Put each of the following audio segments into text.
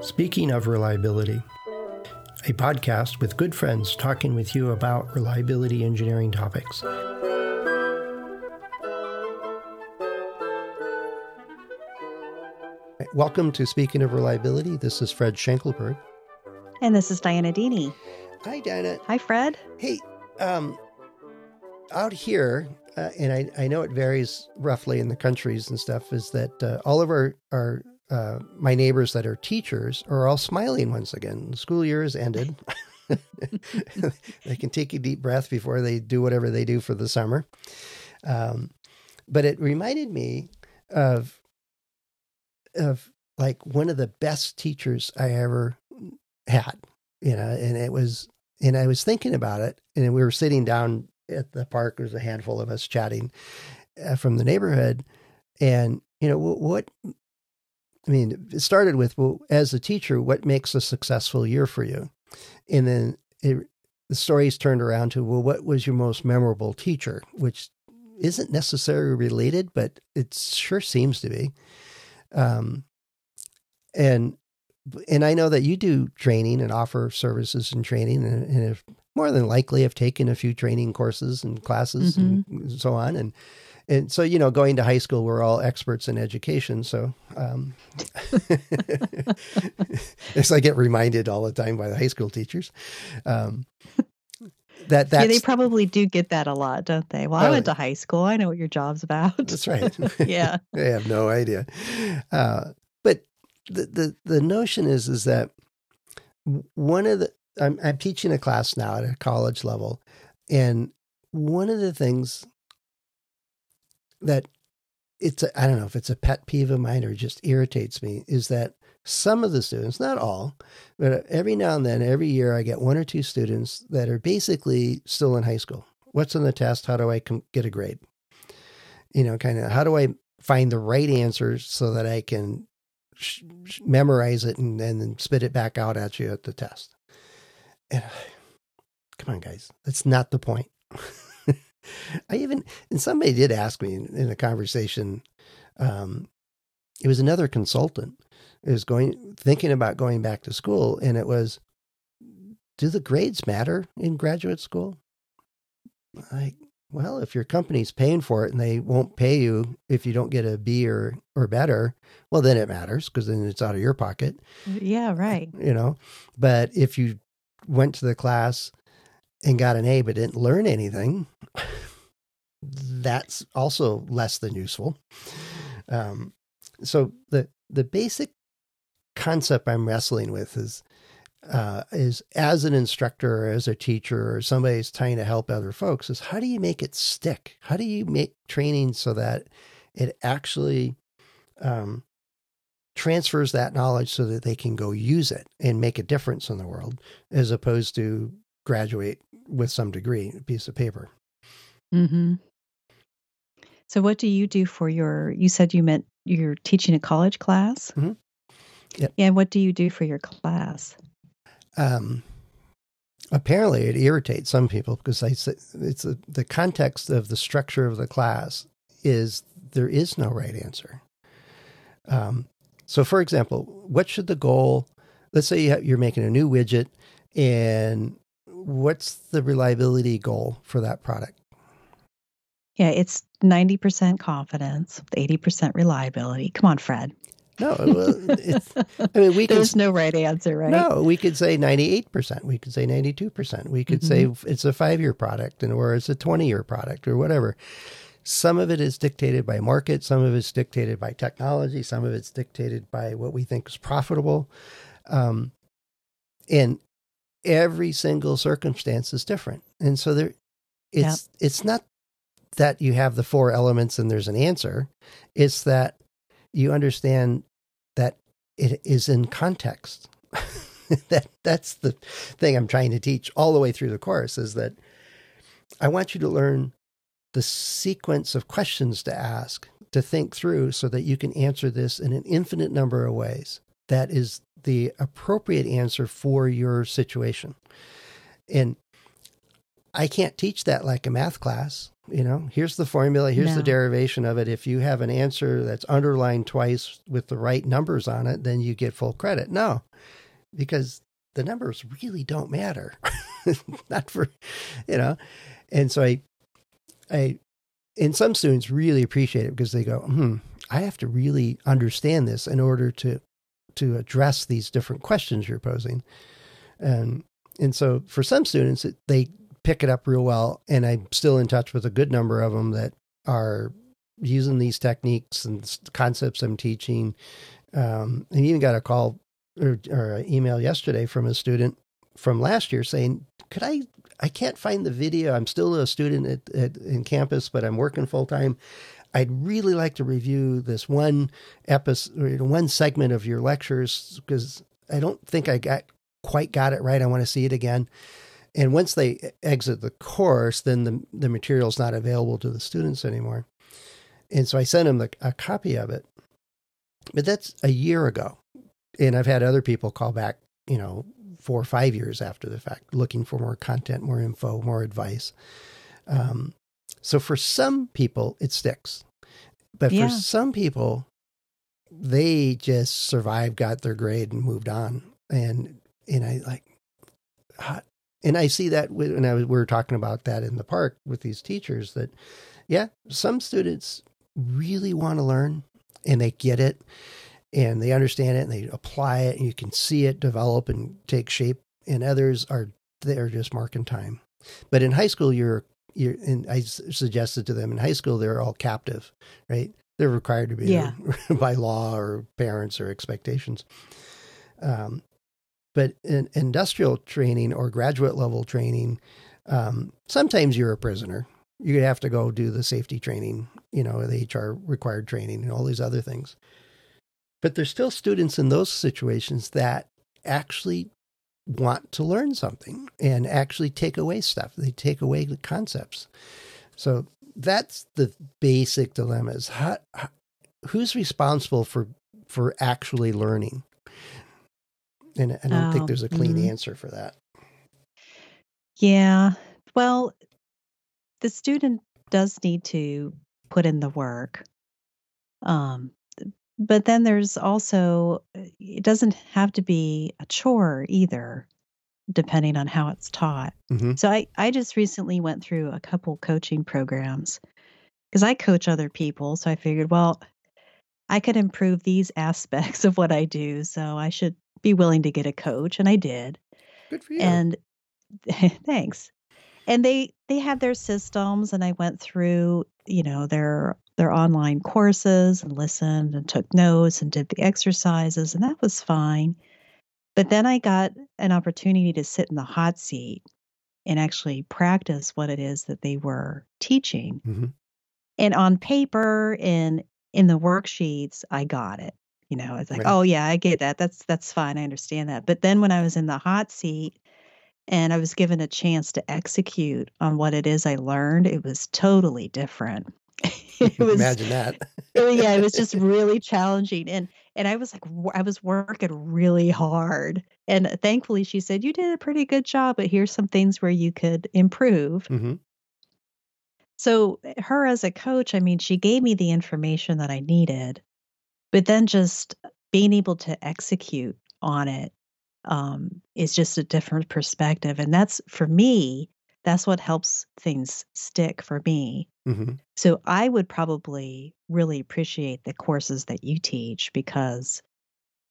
Speaking of reliability, a podcast with good friends talking with you about reliability engineering topics. Welcome to Speaking of Reliability. This is Fred Schenkelberg. And this is Dianna Deeney. Hi, Dianna. Hi, Fred. Hey, um, out here, uh, and I, I know it varies roughly in the countries and stuff, is that uh, all of our, our uh, my neighbors that are teachers are all smiling once again. School year is ended. they can take a deep breath before they do whatever they do for the summer. Um, but it reminded me of of like one of the best teachers I ever had, you know, and it was, and I was thinking about it, and we were sitting down at the park. There's a handful of us chatting uh, from the neighborhood, and you know what. I mean, it started with well, as a teacher, what makes a successful year for you, and then it, the stories turned around to well, what was your most memorable teacher, which isn't necessarily related, but it sure seems to be. Um, and and I know that you do training and offer services and training, and, and have more than likely have taken a few training courses and classes mm-hmm. and so on. And and so you know, going to high school, we're all experts in education. So um, it's I get reminded all the time by the high school teachers. Um, that yeah, they probably do get that a lot, don't they? Well, I went to high school. I know what your job's about. That's right. yeah, I have no idea. Uh, but the, the the notion is is that one of the I'm, I'm teaching a class now at a college level, and one of the things that it's I don't know if it's a pet peeve of mine or just irritates me is that some of the students, not all, but every now and then, every year, I get one or two students that are basically still in high school. What's on the test? How do I com- get a grade? You know, kind of how do I find the right answer so that I can sh- sh- memorize it and, and then spit it back out at you at the test? And come on, guys, that's not the point. I even, and somebody did ask me in, in a conversation, um, it was another consultant who was going thinking about going back to school and it was do the grades matter in graduate school? Like well if your company's paying for it and they won't pay you if you don't get a b or or better well then it matters because then it's out of your pocket. Yeah right. You know? But if you went to the class and got an a but didn't learn anything that's also less than useful um, so the the basic concept I'm wrestling with is uh, is as an instructor or as a teacher or somebody who's trying to help other folks is how do you make it stick? How do you make training so that it actually um, transfers that knowledge so that they can go use it and make a difference in the world as opposed to graduate with some degree, a piece of paper. Mm-hmm. So, what do you do for your? You said you meant you're teaching a college class. Mm-hmm. Yep. Yeah. What do you do for your class? Um, apparently, it irritates some people because I say it's a, the context of the structure of the class is there is no right answer. Um, so, for example, what should the goal? Let's say you're making a new widget, and what's the reliability goal for that product? Yeah, it's 90% confidence, 80% reliability. Come on, Fred. No, it's, I mean, we There's no right answer, right? No, we could say 98%. We could say 92%. We could mm-hmm. say it's a five year product and or it's a 20 year product or whatever. Some of it is dictated by market. Some of it's dictated by technology. Some of it's dictated by what we think is profitable. Um, and every single circumstance is different. And so there, it's, yep. it's not that you have the four elements and there's an answer. It's that you understand that it is in context. that that's the thing I'm trying to teach all the way through the course is that I want you to learn the sequence of questions to ask, to think through so that you can answer this in an infinite number of ways. That is the appropriate answer for your situation. And I can't teach that like a math class. You know, here's the formula, here's No. the derivation of it. If you have an answer that's underlined twice with the right numbers on it, then you get full credit. No, because the numbers really don't matter. Not for, you know. And so I, I, and some students really appreciate it because they go, hmm, I have to really understand this in order to, to address these different questions you're posing. And, and so for some students, it, they pick it up real well. And I'm still in touch with a good number of them that are using these techniques and concepts I'm teaching. Um, and even got a call or, or an email yesterday from a student from last year saying, "Could I? I can't find the video. I'm still a student at, at in campus, but I'm working full time. I'd really like to review this one episode, one segment of your lectures because I don't think I got quite got it right. I want to see it again." And once they exit the course, then the the material's not available to the students anymore. And so I sent them the, a copy of it. But that's a year ago. And I've had other people call back, you know, four or five years after the fact, looking for more content, more info, more advice. Um, so for some people, it sticks. But Yeah. for some people, they just survived, got their grade, and moved on. And and I like, and I see that when I was we were talking about that in the park with these teachers that, yeah, some students really want to learn and they get it and they understand it and they apply it and you can see it develop and take shape and others are they're just marking time but in high school you're you're and I suggested to them in high school they're all captive right? They're required to be Yeah. by law or parents or expectations. Um, but in industrial training or graduate level training um, sometimes you're a prisoner. You have to go do the safety training you know the hr required training and all these other things. But there's still students in those situations that actually want to learn something and actually take away stuff. They take away the concepts. So that's the basic dilemma is how, who's responsible for for actually learning? And I don't Oh, think there's a clean mhm. answer for that. Yeah. Well, the student does need to put in the work. Um, but then there's also, uh, it doesn't have to be a chore either, depending on how it's taught. Mhm. So I, I just recently went through a couple coaching programs because I coach other people. So I figured, well, I could improve these aspects of what I do. So I should be willing to get a coach. And I did Good for you. and thanks and they they had their systems and i went through you know their their online courses and listened and took notes and did the exercises and that was fine. But then i got an opportunity to sit in the hot seat and actually practice what it is that they were teaching. Mhm. and on paper and in the worksheets i got it you know it's like Right. oh yeah i get that. That's that's fine. I understand that. But then when i was in the hot seat and i was given a chance to execute on what it is i learned it was totally different it was Imagine that. Yeah, it was just really challenging, and and I was like, I was working really hard, and thankfully she said you did a pretty good job, but here's some things where you could improve. hmm So her as a coach, I mean, she gave me the information that I needed, but then just being able to execute on it um, is just a different perspective, and that's for me. That's what helps things stick for me. hmm So I would probably really appreciate the courses that you teach because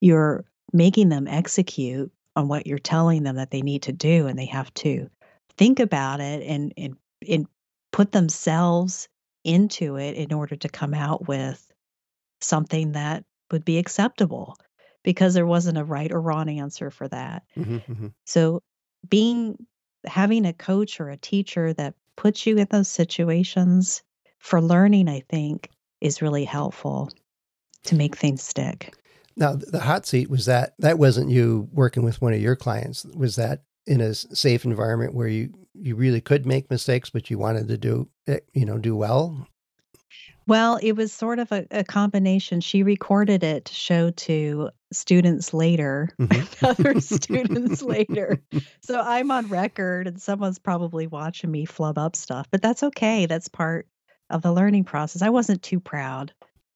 you're making them execute on what you're telling them that they need to do and they have to think about it and and, and put themselves into it in order to come out with something that would be acceptable because there wasn't a right or wrong answer for that. hmm hmm So being having a coach or a teacher that puts you in those situations for learning, I think, is really helpful to make things stick. Now, the hot seat was that that wasn't you working with one of your clients. Was that in a safe environment where you you really could make mistakes, but you wanted to do you know, do well? Well, it was sort of a, a combination. She recorded it to show to students later, Mhm. other students later. So I'm on record and someone's probably watching me flub up stuff, but that's okay. That's part of the learning process. I wasn't too proud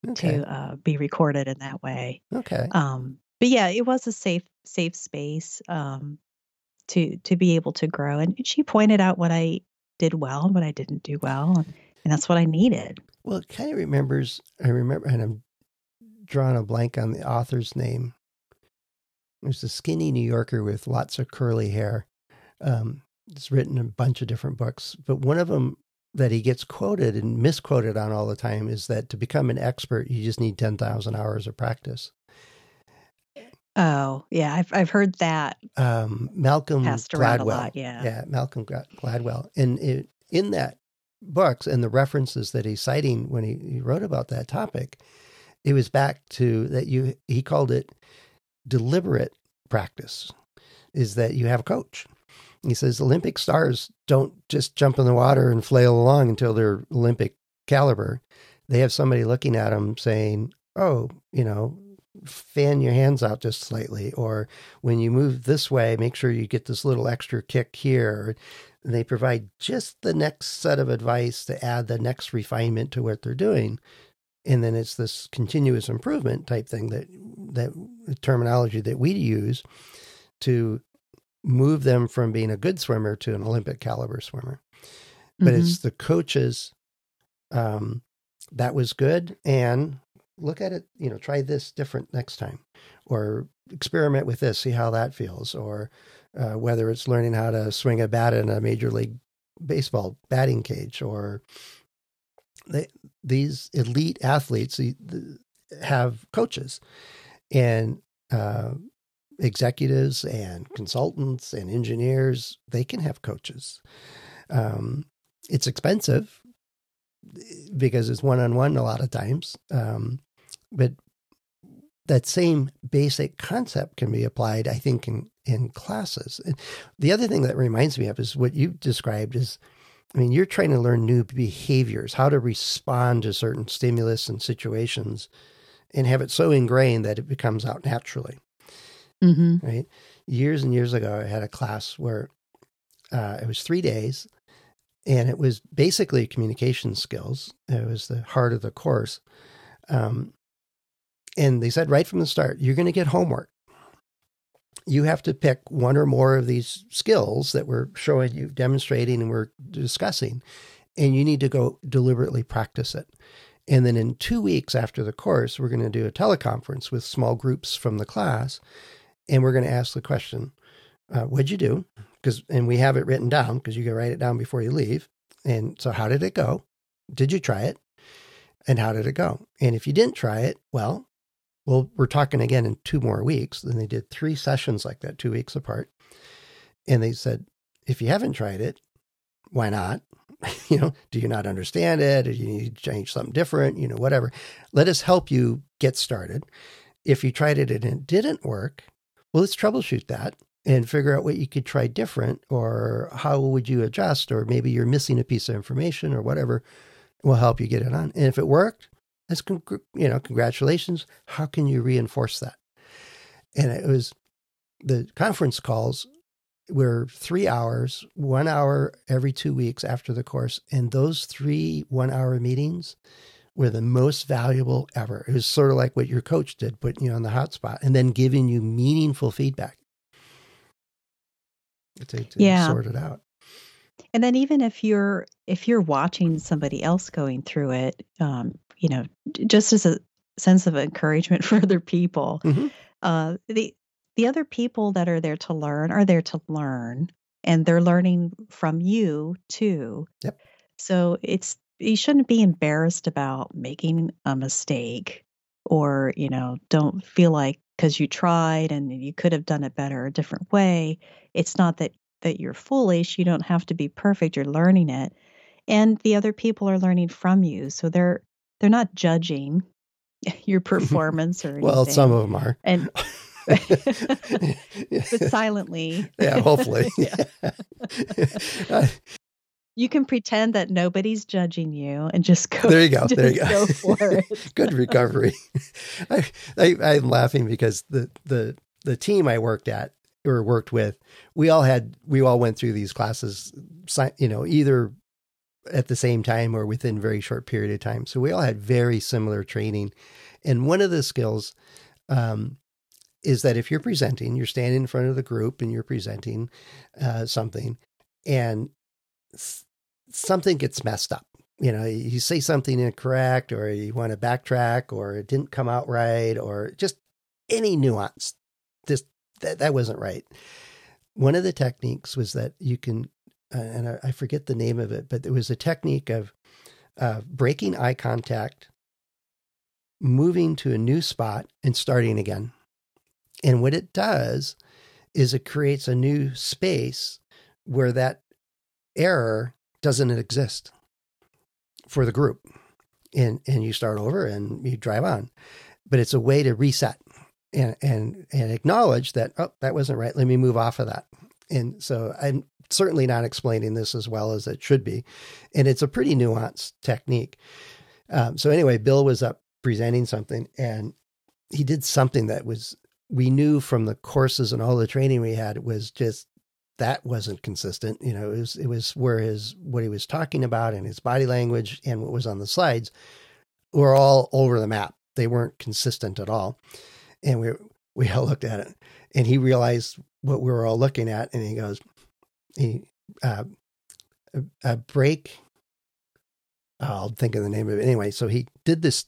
Okay. to uh, be recorded in that way. Okay. Um, but yeah, it was a safe safe space um, to to be able to grow. And she pointed out what I did well and what I didn't do well, and, and that's what I needed. Well, it kind of remembers. I remember, and I'm drawing a blank on the author's name. There's a skinny New Yorker with lots of curly hair. Um, it's written a bunch of different books, but one of them that he gets quoted and misquoted on all the time is that to become an expert, you just need 10,000 hours of practice. Oh yeah, I've I've heard that Um, Malcolm passed around Gladwell. a lot. Yeah. Yeah, Malcolm Gladwell. And it, in that books and the references that he's citing when he, he wrote about that topic, it was back to that you he called it deliberate practice is that you have a coach. He says Olympic stars don't just jump in the water and flail along until they're Olympic caliber. They have somebody looking at them saying, "Oh, you know, fan your hands out just slightly," or when you move this way, make sure you get this little extra kick here. And they provide just the next set of advice to add the next refinement to what they're doing. And then it's this continuous improvement type thing that that terminology that we use to move them from being a good swimmer to an Olympic caliber swimmer. But Mhm. it's the coaches um, that was good and look at it, you know, try this different next time or experiment with this, see how that feels. Or uh, whether it's learning how to swing a bat in a major league baseball batting cage or they, these elite athletes have coaches and uh, executives and consultants and engineers. They can have coaches. Um, it's expensive because it's one-on-one a lot of times um, but that same basic concept can be applied i think in, in classes. And the other thing that reminds me of is what you described is i mean you're trying to learn new behaviors how to respond to certain stimulus and situations and have it so ingrained that it becomes out naturally Mhm. right? Years and years ago, I had a class where uh, it was three days, and it was basically communication skills. It was the heart of the course. Um, and they said right from the start, you're going to get homework. You have to pick one or more of these skills that we're showing you, demonstrating, and we're discussing, and you need to go deliberately practice it. And then in two weeks after the course, we're going to do a teleconference with small groups from the class and we're going to ask the question, uh, "What'd you do?" Because and we have it written down because you can write it down before you leave. And so, how did it go? Did you try it? And how did it go? And if you didn't try it, well, well, we're talking again in two more weeks. Then they did three sessions like that, two weeks apart. And they said, if you haven't tried it, why not? you know, do you not understand it? Do you need to change something different? You know, whatever. Let us help you get started. If you tried it and it didn't work, well, let's troubleshoot that and figure out what you could try different or how would you adjust or maybe you're missing a piece of information or whatever will help you get it on. And if it worked, that's you know, congratulations. How can you reinforce that? And it was the conference calls were three hours, one hour every two weeks after the course. And those three one hour meetings were the most valuable ever. It was sort of like what your coach did, putting you on the hot spot and then giving you meaningful feedback to, to Yeah. sort it out. And then even if you're if you're watching somebody else going through it, um, you know, just as a sense of encouragement for other people, Mhm. uh, the the other people that are there to learn are there to learn, and they're learning from you too. Yep. So it's you shouldn't be embarrassed about making a mistake, or you know, don't feel like because you tried and you could have done it better a different way. It's not that that you're foolish. You don't have to be perfect. You're learning it. And the other people are learning from you. So they're they're not judging your performance or anything. Well, some of them are. and but silently. yeah, hopefully. Yeah. You can pretend that nobody's judging you and just go. There you go. There you go. go for it. Good recovery. I, I, I'm laughing because the the the team I worked at or worked with, we all had we all went through these classes, you know, either at the same time or within very short period of time. So we all had very similar training, and one of the skills um, is that if you're presenting, you're standing in front of the group and you're presenting uh, something, and something gets messed up. You know, you say something incorrect, or you want to backtrack, or it didn't come out right, or just any nuance. Just that that wasn't right. One of the techniques was that you can, uh, and I, I, forget the name of it, but there was a technique of uh, breaking eye contact, moving to a new spot, and starting again. And what it does is it creates a new space where that error doesn't exist for the group. And and you start over and you drive on. But it's a way to reset and and and acknowledge that oh that wasn't right. Let me move off of that. And so I'm certainly not explaining this as well as it should be, and it's a pretty nuanced technique. Um, so anyway, Bill was up presenting something, and he did something that was we knew from the courses and all the training we had was just that wasn't consistent. You know, it was it was where his what he was talking about and his body language and what was on the slides were all over the map. They weren't consistent at all. And we we all looked at it and he realized what we were all looking at and he goes, he uh, a, a break. I'll think of the name of it anyway. So he did this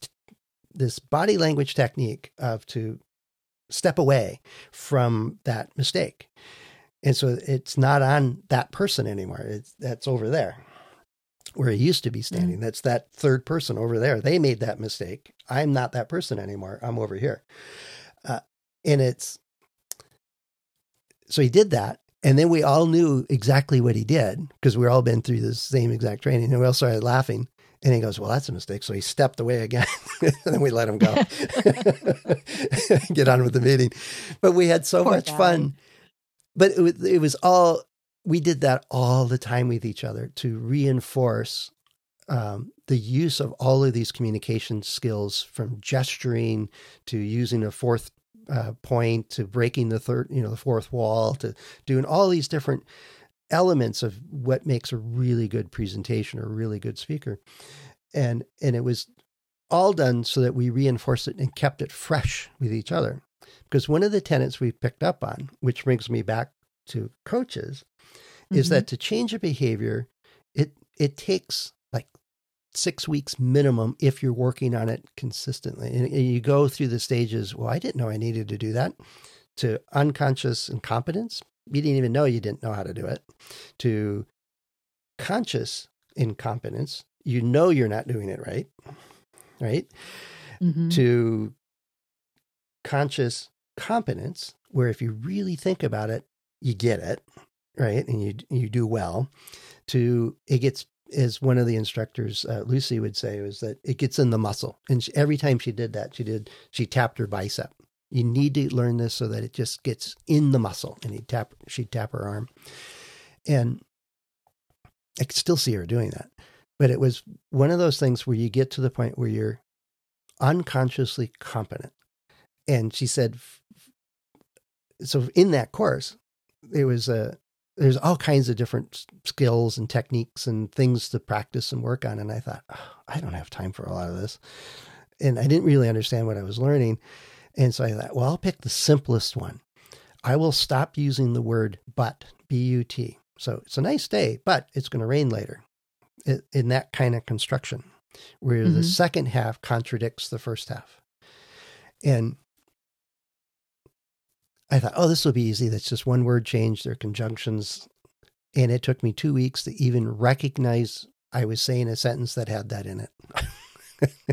this body language technique of to step away from that mistake and so it's not on that person anymore. It's that's over there where he used to be standing. Mm-hmm. That's that third person over there. They made that mistake. I'm not that person anymore. I'm over here. And it's so he did that. And then we all knew exactly what he did because we all been through the same exact training. And we all started laughing. And he goes, Well, that's a mistake. So he stepped away again. and then we let him go. Get on with the meeting. But we had so Poor much guy. fun but it was, it was all we did that all the time with each other to reinforce um, the use of all of these communication skills from gesturing to using a fourth uh, point to breaking the third you know the fourth wall to doing all these different elements of what makes a really good presentation or a really good speaker and and it was all done so that we reinforced it and kept it fresh with each other because one of the tenets we've picked up on, which brings me back to coaches, mm-hmm. is that to change a behavior, it it takes like six weeks minimum if you're working on it consistently. And, you go through the stages, well, I didn't know I needed to do that, to unconscious incompetence. You didn't even know you didn't know how to do it, to conscious incompetence. You know you're not doing it right, right? Mm-hmm. To conscious competence, where if you really think about it, you get it, right? And you you do well. To it gets as one of the instructors, uh, Lucy would say, was that it gets in the muscle. And she, every time she did that, she did she tapped her bicep. You need to learn this so that it just gets in the muscle. And he tap she'd tap her arm, and I could still see her doing that. But it was one of those things where you get to the point where you're unconsciously competent and she said, so in that course, it was a there's all kinds of different skills and techniques and things to practice and work on. And I thought, oh, I don't have time for a lot of this. And I didn't really understand what I was learning. And so I thought, well, I'll pick the simplest one. I will stop using the word but, B U T. So it's a nice day, but it's going to rain later in that kind of construction where mm-hmm. the second half contradicts the first half. And I thought, oh, this will be easy. That's just one word change, their conjunctions. And it took me two weeks to even recognize I was saying a sentence that had that in it.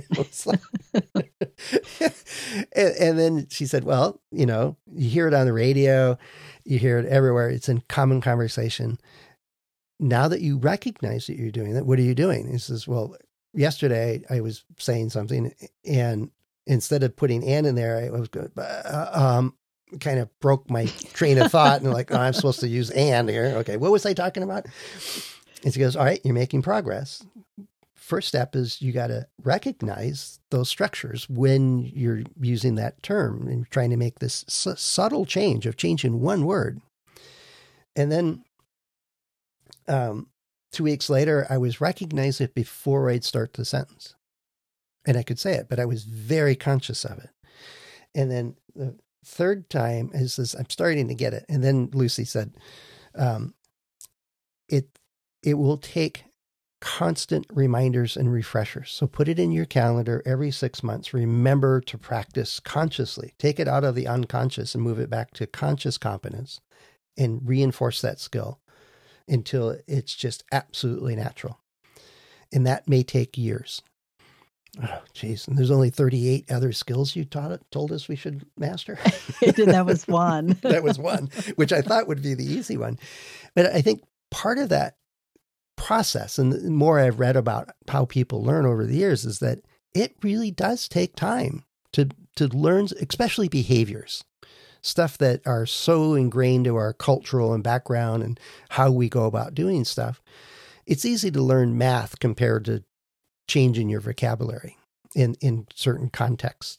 and, and, then she said, Well, you know, you hear it on the radio, you hear it everywhere, it's in common conversation. Now that you recognize that you're doing that, what are you doing? He says, Well, yesterday I was saying something, and instead of putting and in there, I was going, uh, um, kind of broke my train of thought and like, oh, I'm supposed to use and here. Okay, what was I talking about? And she goes, All right, you're making progress. First step is you got to recognize those structures when you're using that term and trying to make this su- subtle change of changing one word. And then um, two weeks later, I was recognizing it before I'd start the sentence. And I could say it, but I was very conscious of it. And then the third time is this, I'm starting to get it. And then Lucy said, um, it it will take constant reminders and refreshers. So put it in your calendar every six months. Remember to practice consciously. Take it out of the unconscious and move it back to conscious competence and reinforce that skill until it's just absolutely natural. And that may take years. Oh, geez. And there's only 38 other skills you taught it, told us we should master. that was one. that was one, which I thought would be the easy one. But I think part of that process, and the more I've read about how people learn over the years, is that it really does take time to to learn, especially behaviors, stuff that are so ingrained to our cultural and background and how we go about doing stuff. It's easy to learn math compared to changing your vocabulary in in certain contexts.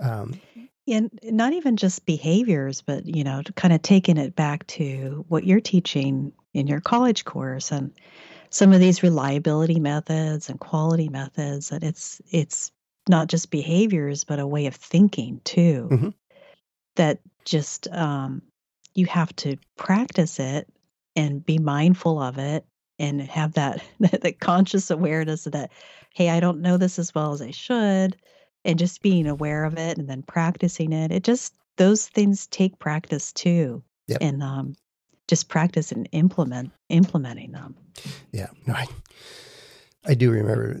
Um, and not even just behaviors, but you know, kind of taking it back to what you're teaching in your college course and some of these reliability methods and quality methods that it's it's not just behaviors but a way of thinking too mm-hmm. that just um, you have to practice it and be mindful of it and have that that conscious awareness that hey i don't know this as well as i should and just being aware of it and then practicing it it just those things take practice too yep. and um, just practice and implement implementing them. Yeah no i i do remember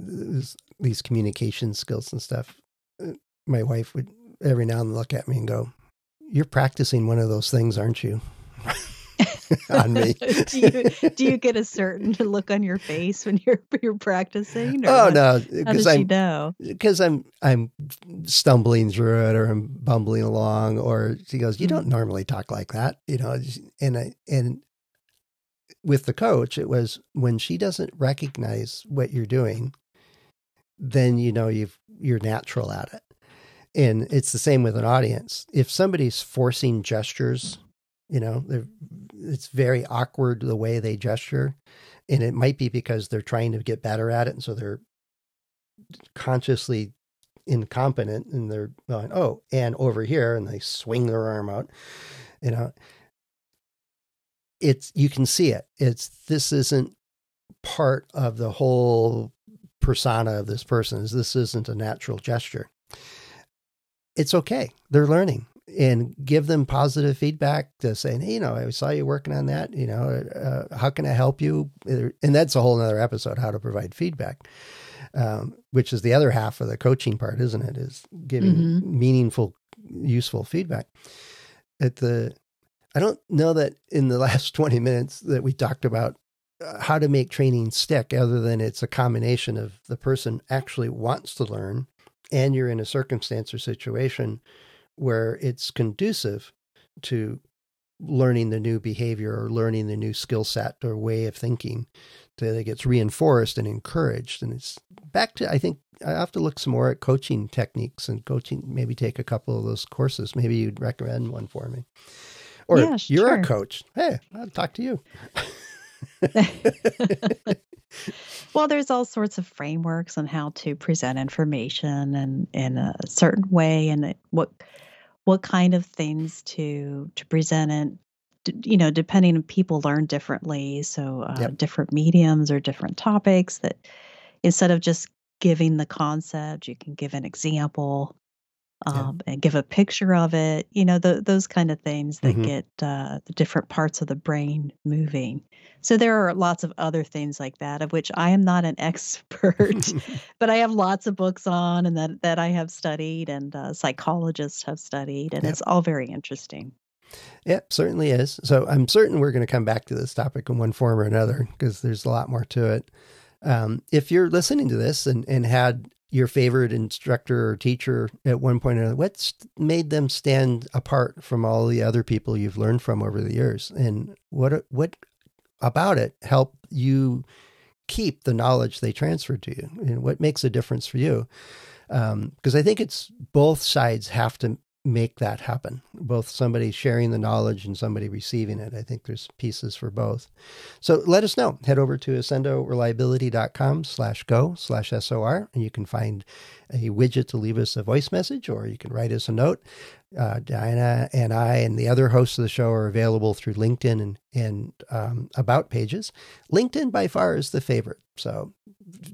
these communication skills and stuff. Uh, my wife would every now and then look at me and go you're practicing one of those things aren't you on me. do you do you get a certain look on your face when you're you're practicing? oh what? no, because I'm know because I'm I'm stumbling through it or I'm bumbling along. Or she goes, "You don't mm-hmm. normally talk like that," you know. And I and with the coach, it was when she doesn't recognize what you're doing, then you know you've you're natural at it. And it's the same with an audience. If somebody's forcing gestures you know, it's very awkward the way they gesture. And it might be because they're trying to get better at it. And so they're consciously incompetent and they're going, oh, and over here, and they swing their arm out. You know, it's, you can see it. It's, this isn't part of the whole persona of this person. is This isn't a natural gesture. It's okay. They're learning and give them positive feedback to saying, hey, you know, I saw you working on that. You know, uh, how can I help you? And that's a whole other episode, how to provide feedback, um, which is the other half of the coaching part, isn't it? Is giving mm-hmm. meaningful, useful feedback. At the, I don't know that in the last 20 minutes that we talked about uh, how to make training stick, other than it's a combination of the person actually wants to learn and you're in a circumstance or situation where it's conducive to learning the new behavior or learning the new skill set or way of thinking that it gets reinforced and encouraged. And it's back to, I think I have to look some more at coaching techniques and coaching, maybe take a couple of those courses. Maybe you'd recommend one for me. Or yeah, you're sure. a coach. Hey, I'll talk to you. well, there's all sorts of frameworks on how to present information and in a certain way and what what kind of things to to present it you know depending on people learn differently so uh, yep. different mediums or different topics that instead of just giving the concept you can give an example um, yeah. and give a picture of it you know the, those kind of things that mm-hmm. get uh, the different parts of the brain moving so there are lots of other things like that of which i am not an expert but i have lots of books on and that, that i have studied and uh, psychologists have studied and yep. it's all very interesting yeah, certainly is. So I'm certain we're going to come back to this topic in one form or another because there's a lot more to it. Um, if you're listening to this and, and had your favorite instructor or teacher at one point or another? What's made them stand apart from all the other people you've learned from over the years? And what what about it help you keep the knowledge they transferred to you and what makes a difference for you. Because um, I think it's both sides have to make that happen. Both somebody sharing the knowledge and somebody receiving it. I think there's pieces for both. So let us know. Head over to accendoreliability.com slash go slash SOR and you can find a widget to leave us a voice message or you can write us a note. Uh, Dianna and I and the other hosts of the show are available through LinkedIn and, and um, about pages. LinkedIn by far is the favorite. So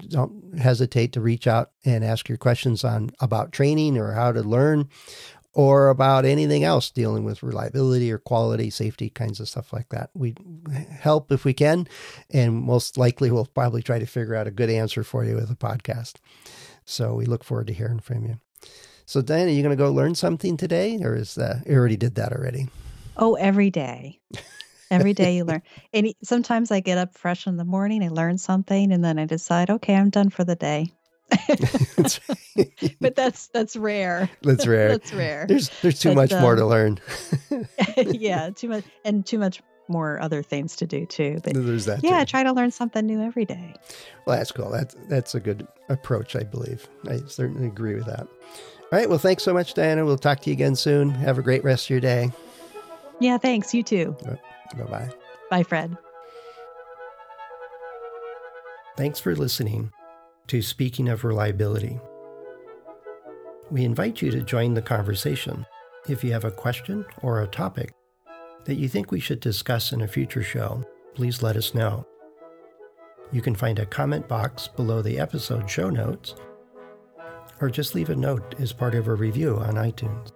don't hesitate to reach out and ask your questions on about training or how to learn or about anything else dealing with reliability or quality, safety kinds of stuff like that. We help if we can, and most likely we'll probably try to figure out a good answer for you with a podcast. So we look forward to hearing from you. So, Dianna, are you going to go learn something today, or is that you already did that already? Oh, every day. Every day you learn. And sometimes I get up fresh in the morning, I learn something, and then I decide, okay, I'm done for the day. but that's that's rare. That's rare. that's rare. There's there's too but, much um, more to um, learn. yeah, too much and too much more other things to do too. But there's that. Yeah, too. try to learn something new every day. Well, that's cool. That's that's a good approach, I believe. I certainly agree with that. All right. Well, thanks so much, Dianna. We'll talk to you again soon. Have a great rest of your day. Yeah, thanks. You too. Bye bye. Bye, Fred. Thanks for listening to Speaking of Reliability. We invite you to join the conversation if you have a question or a topic that you think we should discuss in a future show. Please let us know. You can find a comment box below the episode show notes or just leave a note as part of a review on iTunes.